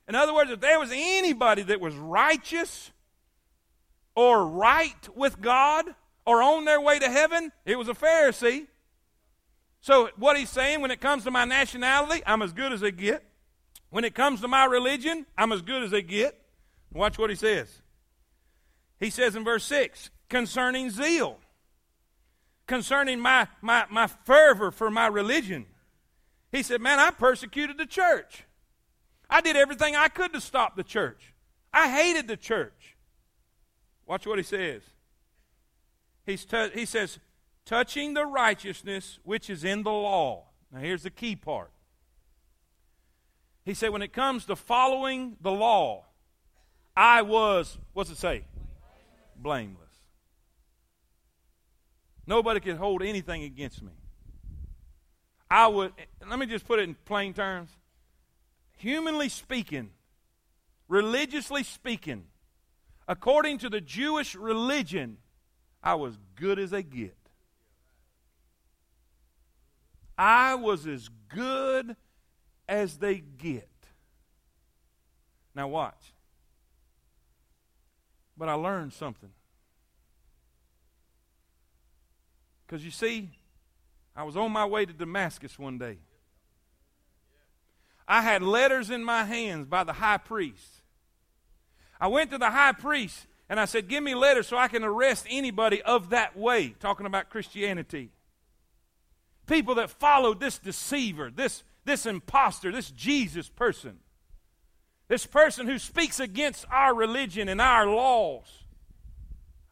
In other words, if there was anybody that was righteous or right with God or on their way to heaven, it was a Pharisee. So, what he's saying when it comes to my nationality, I'm as good as they get. When it comes to my religion, I'm as good as they get. Watch what he says. He says in verse 6 concerning zeal, concerning my, my, my fervor for my religion. He said, Man, I persecuted the church. I did everything I could to stop the church. I hated the church. Watch what he says. He's he says, touching the righteousness which is in the law. Now, here's the key part. He said, when it comes to following the law, I was, what's it say? Blameless. Nobody could hold anything against me. I would, let me just put it in plain terms. Humanly speaking, religiously speaking, according to the Jewish religion, I was good as they get. I was as good as they get. Now, watch. But I learned something. Because you see, I was on my way to Damascus one day. I had letters in my hands by the high priest. I went to the high priest and I said, Give me letters so I can arrest anybody of that way, talking about Christianity. People that followed this deceiver, this, this impostor, this Jesus person, this person who speaks against our religion and our laws.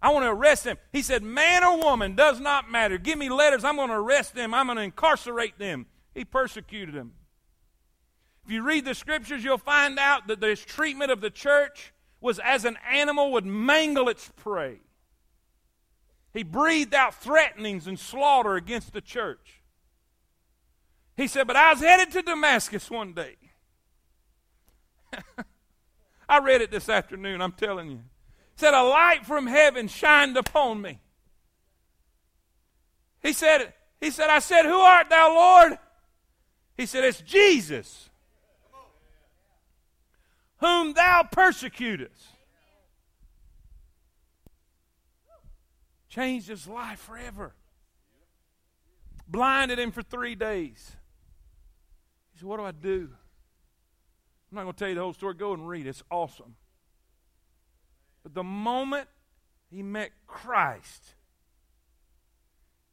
I want to arrest them. He said, Man or woman, does not matter. Give me letters. I'm going to arrest them. I'm going to incarcerate them. He persecuted them. If you read the scriptures, you'll find out that this treatment of the church was as an animal would mangle its prey. He breathed out threatenings and slaughter against the church. He said, But I was headed to Damascus one day. I read it this afternoon, I'm telling you said, A light from heaven shined upon me. He said, he said, I said, Who art thou, Lord? He said, It's Jesus, whom thou persecutest. Changed his life forever. Blinded him for three days. He said, What do I do? I'm not going to tell you the whole story. Go and read. It's awesome. But the moment he met Christ,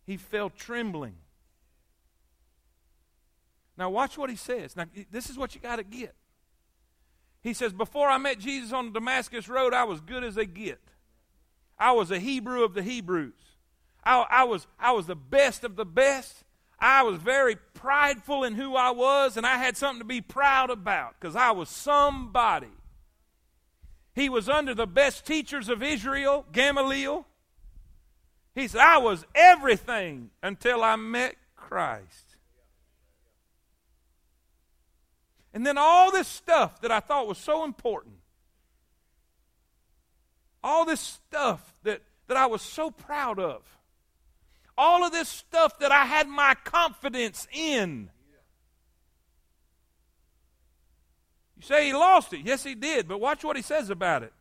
he fell trembling. Now, watch what he says. Now, this is what you got to get. He says, Before I met Jesus on the Damascus Road, I was good as they get. I was a Hebrew of the Hebrews. I, I, was, I was the best of the best. I was very prideful in who I was, and I had something to be proud about because I was somebody. He was under the best teachers of Israel, Gamaliel. He said, I was everything until I met Christ. And then all this stuff that I thought was so important, all this stuff that, that I was so proud of, all of this stuff that I had my confidence in, You say he lost it. Yes, he did. But watch what he says about it.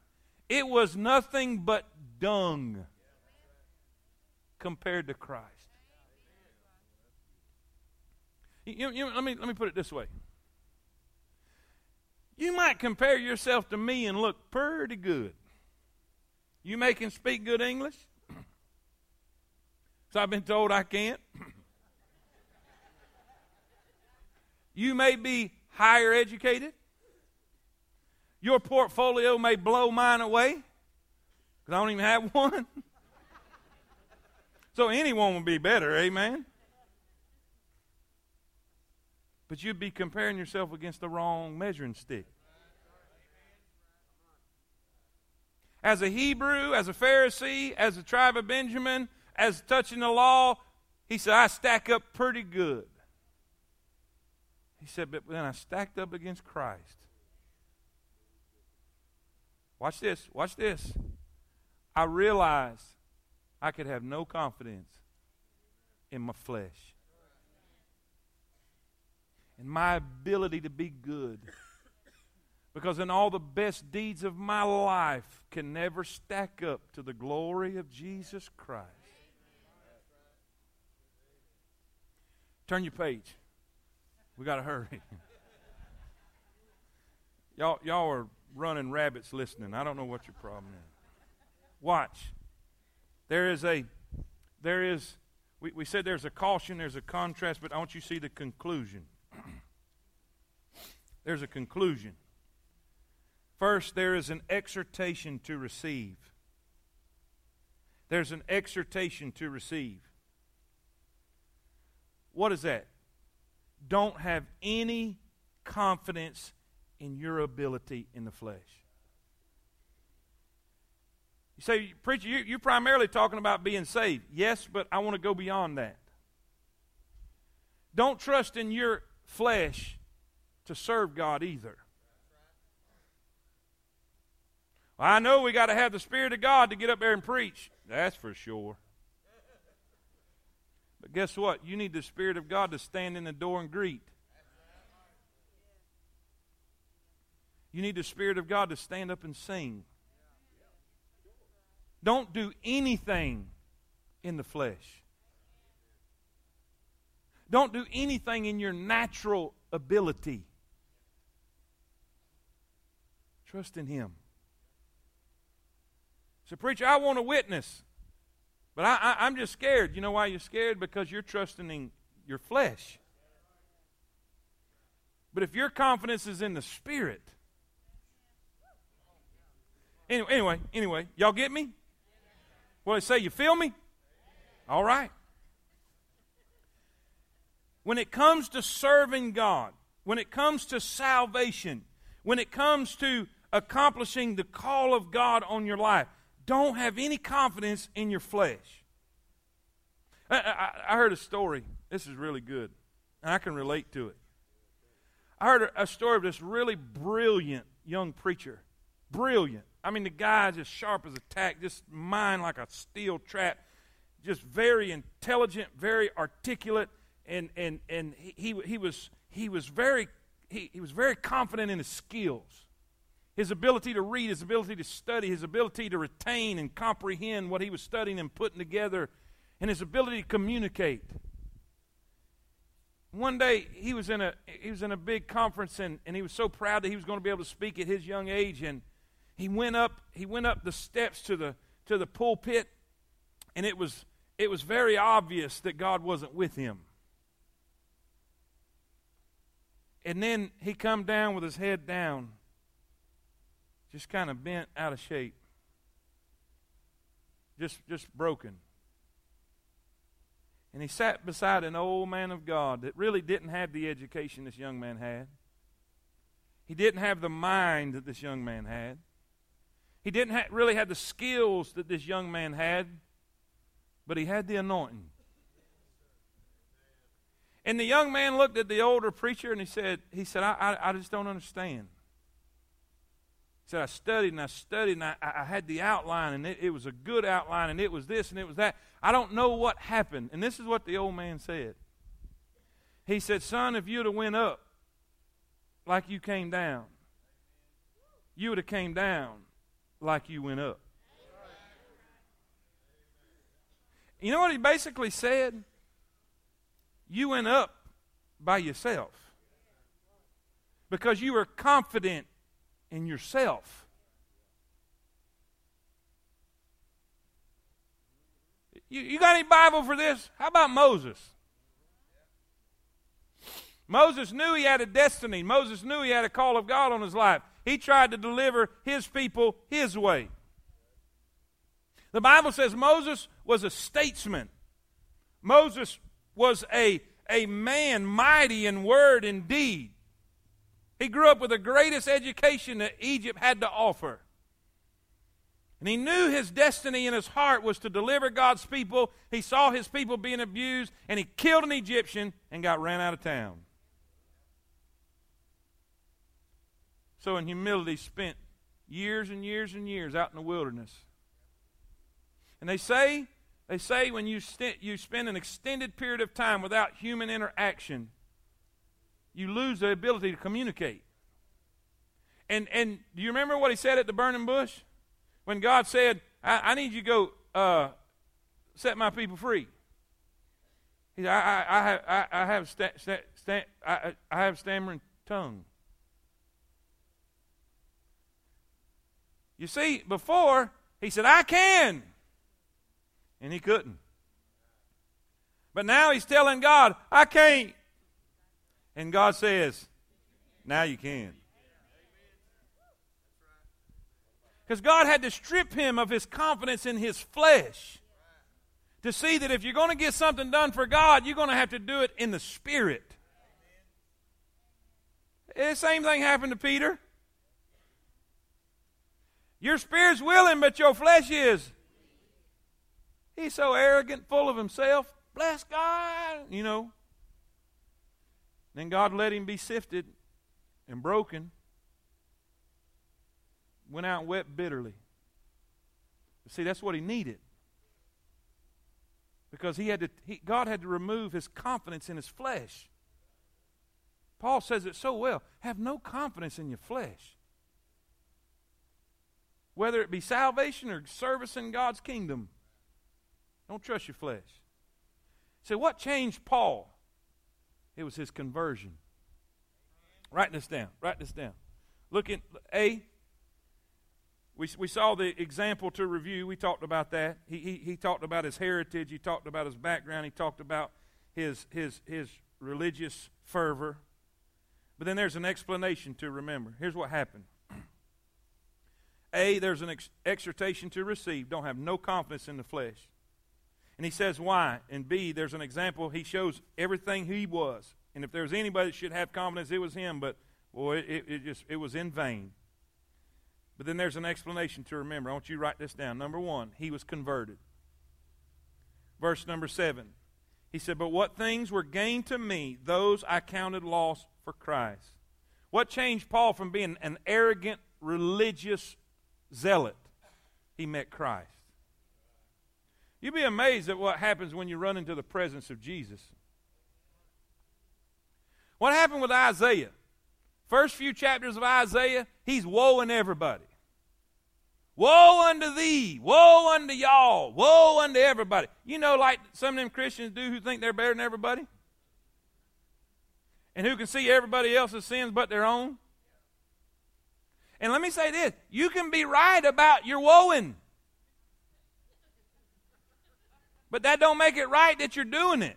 It was nothing but dung compared to Christ. You, you, let, me, let me put it this way. You might compare yourself to me and look pretty good. You making speak good English? so I've been told I can't. you may be higher educated. Your portfolio may blow mine away because I don't even have one. so anyone would be better, amen? But you'd be comparing yourself against the wrong measuring stick. As a Hebrew, as a Pharisee, as a tribe of Benjamin, as touching the law, he said, I stack up pretty good. He said, but then I stacked up against Christ. Watch this. Watch this. I realized I could have no confidence in my flesh. In my ability to be good. Because in all the best deeds of my life can never stack up to the glory of Jesus Christ. Turn your page. We got to hurry. y'all, y'all are running rabbits listening. I don't know what your problem is. Watch. There is a, there is, we, we said there's a caution, there's a contrast, but I want you to see the conclusion. there's a conclusion. First, there is an exhortation to receive. There's an exhortation to receive. What is that? Don't have any confidence in your ability in the flesh. You say, Preacher, you, you're primarily talking about being saved. Yes, but I want to go beyond that. Don't trust in your flesh to serve God either. Well, I know we got to have the Spirit of God to get up there and preach. That's for sure. But guess what? You need the Spirit of God to stand in the door and greet. You need the Spirit of God to stand up and sing. Don't do anything in the flesh. Don't do anything in your natural ability. Trust in Him. So, preacher, I want to witness, but I, am just scared. You know why you're scared? Because you're trusting in your flesh. But if your confidence is in the Spirit, Anyway, anyway, anyway, y'all get me? What I say, you feel me? All right. When it comes to serving God, when it comes to salvation, when it comes to accomplishing the call of God on your life, don't have any confidence in your flesh. I, I, I heard a story. This is really good, and I can relate to it. I heard a, story of this really brilliant young preacher. Brilliant. I mean, the guy just sharp as a tack, just mind like a steel trap, just very intelligent, very articulate, and and and he he was he was very he, he was very confident in his skills. His ability to read, his ability to study, his ability to retain and comprehend what he was studying and putting together, and his ability to communicate. One day he was in a he was in a big conference and, and he was so proud that he was going to be able to speak at his young age and he went up he went up the steps to the to the pulpit and it was it was very obvious that God wasn't with him. And then he come down with his head down, just kind of bent out of shape. Just just broken. And he sat beside an old man of God that really didn't have the education this young man had. He didn't have the mind that this young man had. He didn't ha- really have the skills that this young man had, but he had the anointing. And the young man looked at the older preacher and he said, he said, I, I, I just don't understand. He said, I studied and I studied and I, I had the outline and it, it was a good outline and it was this and it was that. I don't know what happened. And this is what the old man said. He said, Son, if you'd have went up like you came down, you would have came down like you went up. You know what he basically said? You went up by yourself because you were confident in yourself. You, you got any Bible for this? How about Moses? Moses knew he had a destiny. Moses knew he had a call of God on his life. He tried to deliver his people his way. The Bible says Moses was a statesman. Moses was a, a man mighty in word and deed. He grew up with the greatest education that Egypt had to offer. And he knew his destiny in his heart was to deliver God's people. He saw his people being abused, and he killed an Egyptian and got ran out of town. So, in humility, spent years and years and years out in the wilderness. And they say, they say when you, st- you spend an extended period of time without human interaction, you lose the ability to communicate. And, and do you remember what he said at the burning bush? When God said, I, I need you to go uh, set my people free. He said, I, I, I have, I, I have, I, I have stammering tongue. You see, before, he said, I can. And he couldn't. But now he's telling God, I can't. And God says, now you can. Because God had to strip him of his confidence in his flesh to see that if you're going to get something done for God, you're going to have to do it in the Spirit. The same thing happened to Peter. Your spirit's willing, but your flesh is. He's so arrogant, full of himself. Bless God, you know. Then God let him be sifted and broken. Went out and wept bitterly. See, that's what he needed. Because he had to, he, God had to remove his confidence in his flesh. Paul says it so well. Have no confidence in your flesh whether it be salvation or service in God's kingdom. Don't trust your flesh. So, what changed Paul? It was his conversion. Write this down. Write this down. Look at A. We, we saw the example to review. We talked about that. He, he, he talked about his heritage. He talked about his background. He talked about his, his, his religious fervor. But then there's an explanation to remember. Here's what happened a, there's an ex- exhortation to receive. Don't have no confidence in the flesh. And he says why. And B, there's an example. He shows everything he was. And if there's anybody that should have confidence, it was him. But boy, it, it just it was in vain. But then there's an explanation to remember. I want you to write this down. Number one, he was converted. Verse number seven. He said, But what things were gained to me, those I counted loss for Christ. What changed Paul from being an arrogant, religious zealot, he met Christ. You'd be amazed at what happens when you run into the presence of Jesus. What happened with Isaiah? First few chapters of Isaiah, he's woeing everybody. Woe unto thee, woe unto y'all, woe unto everybody. You know, like some of them Christians do who think they're better than everybody? And who can see everybody else's sins but their own? And let me say this you can be right about your woeing. But that don't make it right that you're doing it.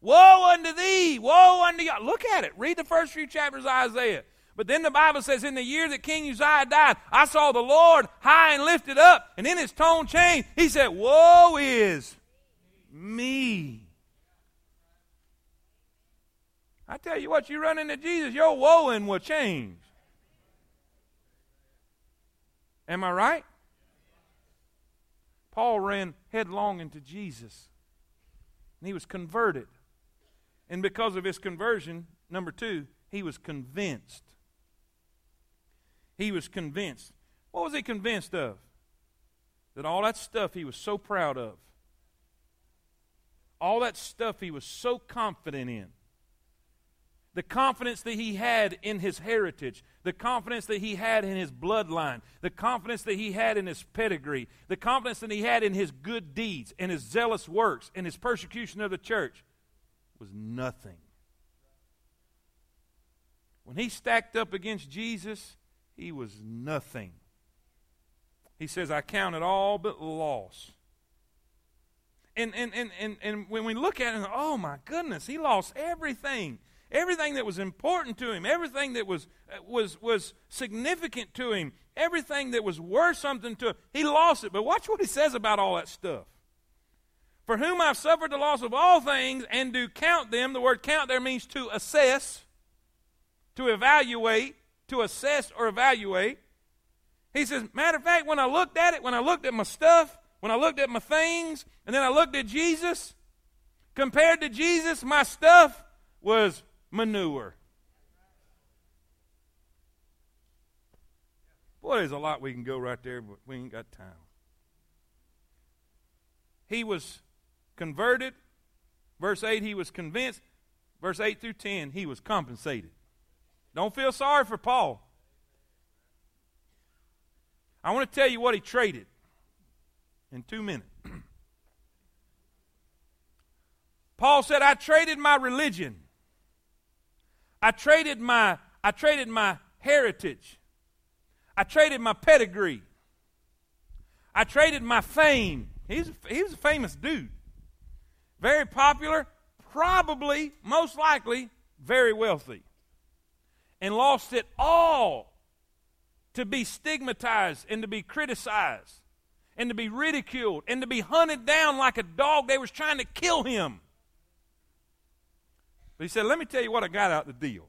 Woe unto thee, woe unto you. Look at it. Read the first few chapters of Isaiah. But then the Bible says, in the year that King Uzziah died, I saw the Lord high and lifted up, and in his tone changed. He said, Woe is me. I tell you what, you run into Jesus, your woeing will change. Am I right? Paul ran headlong into Jesus. And he was converted. And because of his conversion, number two, he was convinced. He was convinced. What was he convinced of? That all that stuff he was so proud of, all that stuff he was so confident in, the confidence that he had in his heritage, the confidence that he had in his bloodline, the confidence that he had in his pedigree, the confidence that he had in his good deeds, in his zealous works, in his persecution of the church, was nothing. When he stacked up against Jesus, he was nothing. He says, I count it all but loss. And, and, and, and, and when we look at it, oh my goodness, he lost everything. Everything that was important to him, everything that was, uh, was, was significant to him, everything that was worth something to him, he lost it. But watch what he says about all that stuff. For whom I've suffered the loss of all things and do count them, the word count there means to assess, to evaluate, to assess or evaluate. He says, matter of fact, when I looked at it, when I looked at my stuff, when I looked at my things, and then I looked at Jesus, compared to Jesus, my stuff was manure. Boy, there's a lot we can go right there, but we ain't got time. He was converted. Verse 8, he was convinced. Verse 8 through 10, he was compensated. Don't feel sorry for Paul. I want to tell you what he traded in two minutes. Paul said, I traded my religion. I traded my, I traded my heritage. I traded my pedigree. I traded my fame. He's, he was a famous dude. Very popular, probably, most likely, very wealthy. And lost it all to be stigmatized and to be criticized and to be ridiculed and to be hunted down like a dog. They was trying to kill him. He said, Let me tell you what I got out the deal.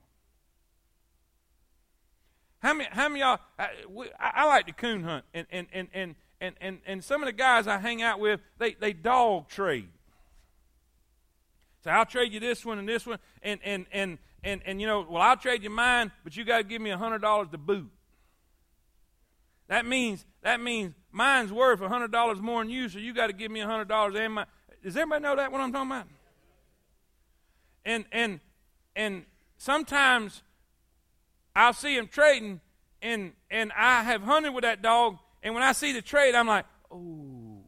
How many, how many y'all, I, I, like to coon hunt, and, and, and, and, and, and, and some of the guys I hang out with, they, they dog trade. So I'll trade you this one and this one, and, and, and, and, and you know, well, I'll trade you mine, but you got to give me a $100 to boot. That means, that means mine's worth a $100 more than you, so you got to give me a $100 and my, does everybody know that what I'm talking about? And, and, and sometimes I'll see him trading, and and I have hunted with that dog, and when I see the trade, I'm like, oh.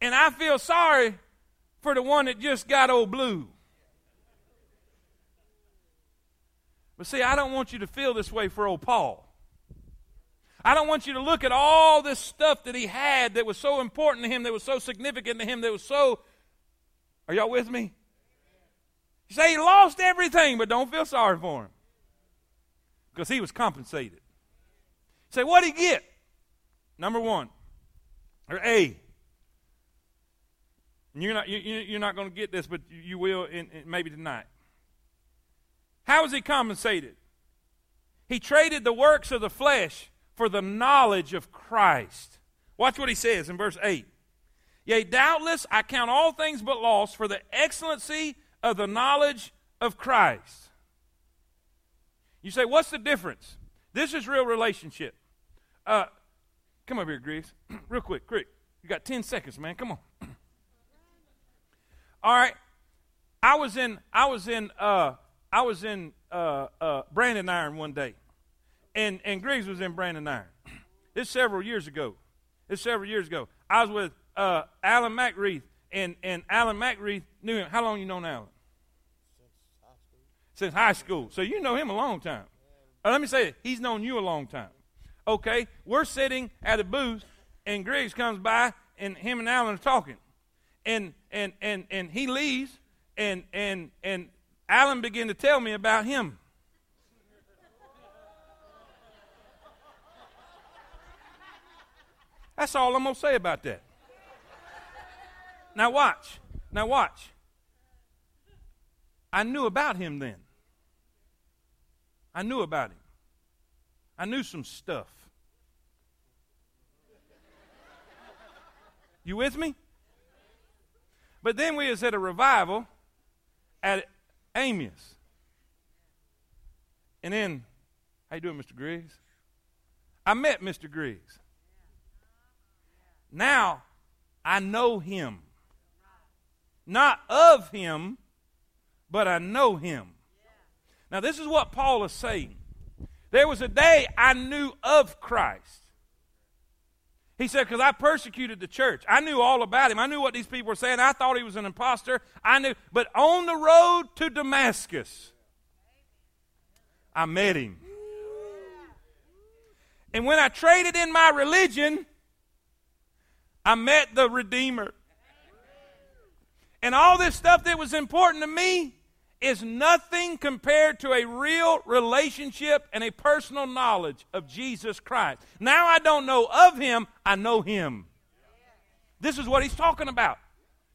And I feel sorry for the one that just got old blue. But see, I don't want you to feel this way for old Paul. I don't want you to look at all this stuff that he had that was so important to him, that was so significant to him, that was so. Are y'all with me? You say he lost everything, but don't feel sorry for him because he was compensated. Say, what did he get? Number one, or A. You're not, you, are not going to get this, but you will in, in maybe tonight. How was he compensated? He traded the works of the flesh for the knowledge of Christ. Watch what he says in verse 8. Yea, doubtless I count all things but loss for the excellency of the knowledge of Christ. You say, what's the difference? This is real relationship. Uh, come up here, Greaves. real quick, quick. You got 10 seconds, man. Come on. All right. I was in, I was in, uh, I was in uh, uh, Branding Iron one day, and and Griggs was in Branding Iron. This several years ago. This several years ago. I was with uh, Alan McReith, and and Alan McReith knew him. How long you known Alan? Since high school. So you know him a long time. Uh, let me say it. He's known you a long time. Okay, we're sitting at a booth, and Griggs comes by, and him and Alan are talking, and and and and he leaves, and and and Alan began to tell me about him. That's all I'm gonna say about that. Now watch. Now watch. I knew about him then. I knew about him. I knew some stuff. You with me? But then we was at a revival at Amius. And then, how you doing, Mr. Griggs? I met Mr. Griggs. Now I know him. Not of him, but I know him. Now, this is what Paul is saying. There was a day I knew of Christ. He said, because I persecuted the church. I knew all about him. I knew what these people were saying. I thought he was an impostor. I knew. But on the road to Damascus, I met him. And when I traded in my religion, I met the Redeemer. And all this stuff that was important to me is nothing compared to a real relationship and a personal knowledge of Jesus Christ. Now I don't know of him, I know him. This is what he's talking about.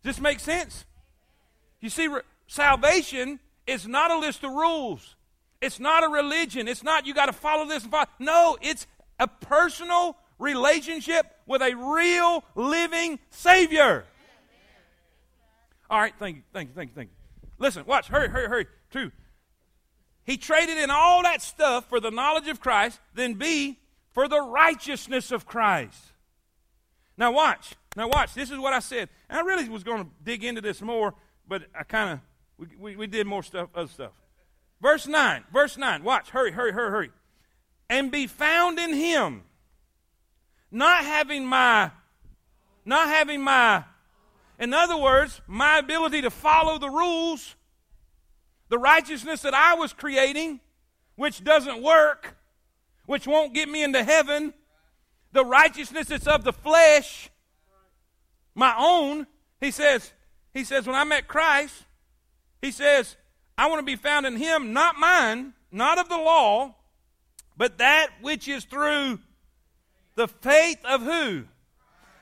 Does this make sense? You see, re- salvation is not a list of rules. It's not a religion. It's not you got to follow this and follow. No, it's a personal relationship with a real living Savior. All right, thank you, thank you, thank you, thank you. Listen, watch, hurry, hurry, hurry. Two. He traded in all that stuff for the knowledge of Christ, then B, for the righteousness of Christ. Now watch. Now watch. This is what I said. And I really was going to dig into this more, but I kind of we, we, we, did more stuff, other stuff. Verse 9. Verse 9. Watch. Hurry, hurry, hurry, hurry. And be found in him, not having my, not having my in other words, my ability to follow the rules, the righteousness that I was creating, which doesn't work, which won't get me into heaven, the righteousness that's of the flesh, my own, he says, he says, when I met Christ, he says, I want to be found in him, not mine, not of the law, but that which is through the faith of who?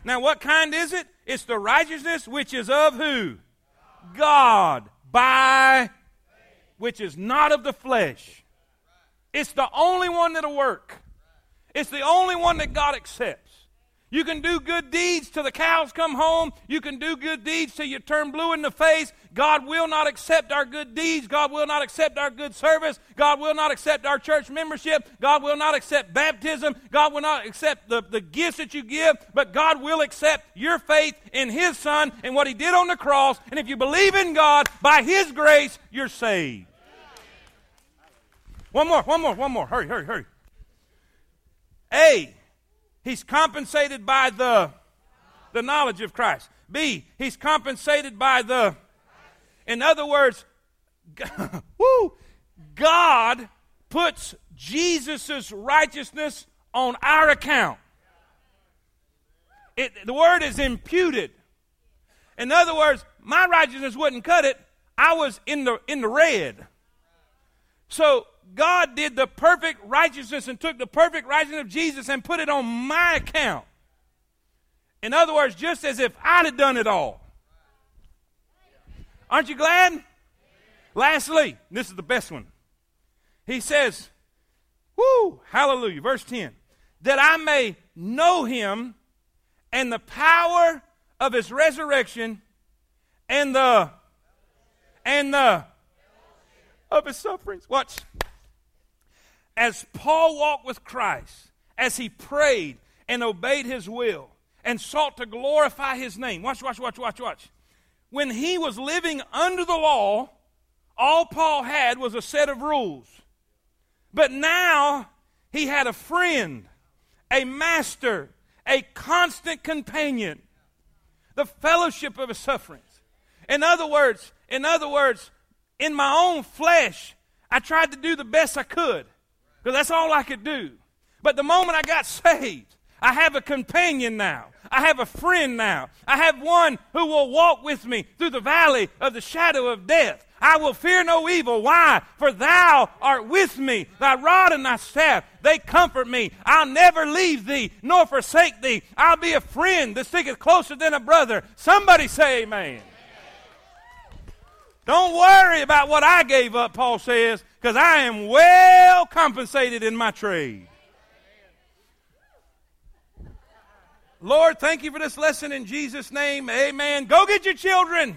Now, what kind is it? It's the righteousness which is of who? God. By which is not of the flesh. It's the only one that'll work. It's the only one that God accepts. You can do good deeds till the cows come home. You can do good deeds till you turn blue in the face. God will not accept our good deeds. God will not accept our good service. God will not accept our church membership. God will not accept baptism. God will not accept the, the gifts that you give. But God will accept your faith in His Son and what He did on the cross. And if you believe in God, by His grace, you're saved. One more, one more, one more. Hurry, hurry, hurry. A. He's compensated by the, the knowledge of Christ. B, he's compensated by the, in other words, woo, God puts Jesus' righteousness on our account. It, the word is imputed. In other words, my righteousness wouldn't cut it. I was in the in the red. So God did the perfect righteousness and took the perfect righteousness of Jesus and put it on my account. In other words, just as if I'd have done it all. Aren't you glad? Lastly, this is the best one. He says, Whoo, hallelujah, verse 10, that I may know him and the power of his resurrection and the and the of his sufferings. Watch as Paul walked with Christ, as he prayed and obeyed his will and sought to glorify his name. Watch, watch, watch, watch, watch. When he was living under the law, all Paul had was a set of rules. But now he had a friend, a master, a constant companion, the fellowship of his sufferings. In other words, in other words, in my own flesh, I tried to do the best I could because that's all I could do. But the moment I got saved, I have a companion now. I have a friend now. I have one who will walk with me through the valley of the shadow of death. I will fear no evil. Why? For thou art with me. Thy rod and thy staff, they comfort me. I'll never leave thee nor forsake thee. I'll be a friend that sticketh closer than a brother. Somebody say amen. Don't worry about what I gave up, Paul says, because I am well compensated in my trade. Lord, thank you for this lesson in Jesus' name. Amen. Go get your children.